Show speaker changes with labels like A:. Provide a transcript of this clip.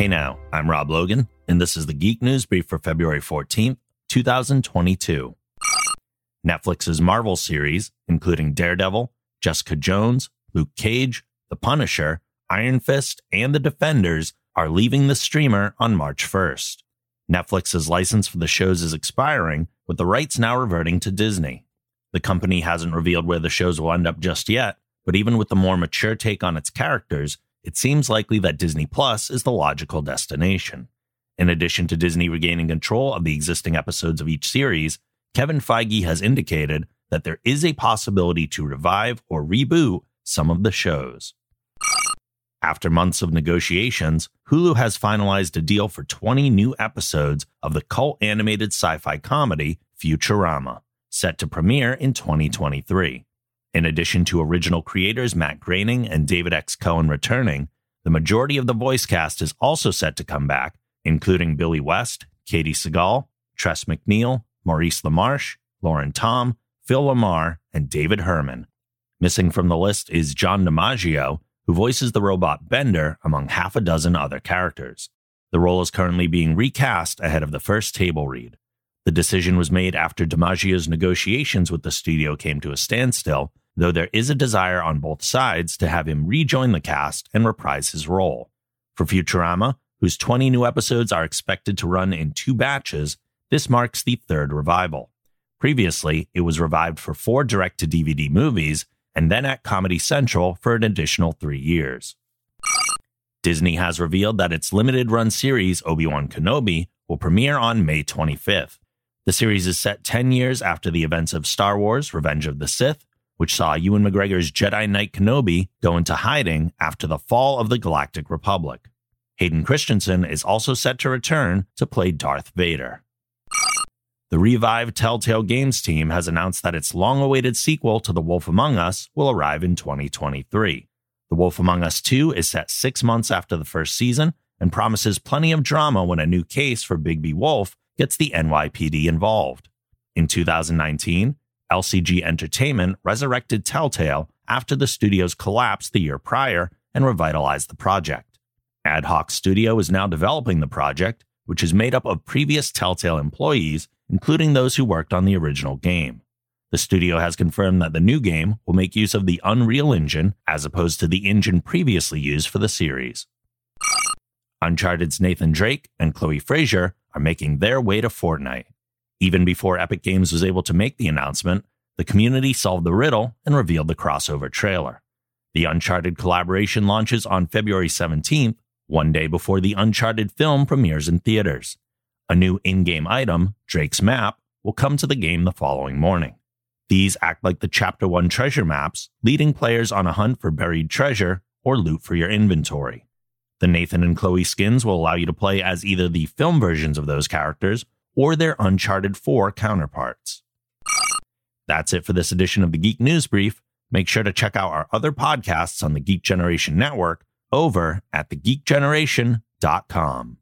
A: Hey now, I'm Rob Logan, and this is the Geek News Brief for February 14th, 2022. Netflix's Marvel series, including Daredevil, Jessica Jones, Luke Cage, The Punisher, Iron Fist, and The Defenders, are leaving the streamer on March 1st. Netflix's license for the shows is expiring, with the rights now reverting to Disney. The company hasn't revealed where the shows will end up just yet, but even with the more mature take on its characters, it seems likely that Disney Plus is the logical destination. In addition to Disney regaining control of the existing episodes of each series, Kevin Feige has indicated that there is a possibility to revive or reboot some of the shows. After months of negotiations, Hulu has finalized a deal for 20 new episodes of the cult animated sci fi comedy Futurama, set to premiere in 2023. In addition to original creators Matt Groening and David X. Cohen returning, the majority of the voice cast is also set to come back, including Billy West, Katey Sagal, Tress MacNeille, Maurice LaMarche, Lauren Tom, Phil LaMarr, and David Herman. Missing from the list is John DiMaggio, who voices the robot Bender, among half a dozen other characters. The role is currently being recast ahead of the first table read. The decision was made after DiMaggio's negotiations with the studio came to a standstill though there is a desire on both sides to have him rejoin the cast and reprise his role. For Futurama, whose 20 new episodes are expected to run in two batches, this marks the third revival. Previously, it was revived for four direct to DVD movies and then at Comedy Central for an additional three years. Disney has revealed that its limited run series, Obi Wan Kenobi, will premiere on May 25th. The series is set 10 years after the events of Star Wars Revenge of the Sith which saw Ewan McGregor's Jedi Knight Kenobi go into hiding after the fall of the Galactic Republic. Hayden Christensen is also set to return to play Darth Vader. The revived Telltale Games team has announced that its long awaited sequel to The Wolf Among Us will arrive in 2023. The Wolf Among Us 2 is set six months after the first season and promises plenty of drama when a new case for Bigby Wolf gets the NYPD involved. In 2019, LCG Entertainment resurrected Telltale after the studio's collapse the year prior and revitalized the project. Ad Hoc Studio is now developing the project, which is made up of previous Telltale employees, including those who worked on the original game. The studio has confirmed that the new game will make use of the Unreal Engine as opposed to the engine previously used for the series. Uncharted's Nathan Drake and Chloe Frazer are making their way to Fortnite. Even before Epic Games was able to make the announcement, the community solved the riddle and revealed the crossover trailer. The Uncharted collaboration launches on February 17th, one day before the Uncharted film premieres in theaters. A new in game item, Drake's Map, will come to the game the following morning. These act like the Chapter 1 treasure maps, leading players on a hunt for buried treasure or loot for your inventory. The Nathan and Chloe skins will allow you to play as either the film versions of those characters or their Uncharted 4 counterparts. That's it for this edition of the Geek News Brief. Make sure to check out our other podcasts on the Geek Generation Network over at thegeekgeneration.com.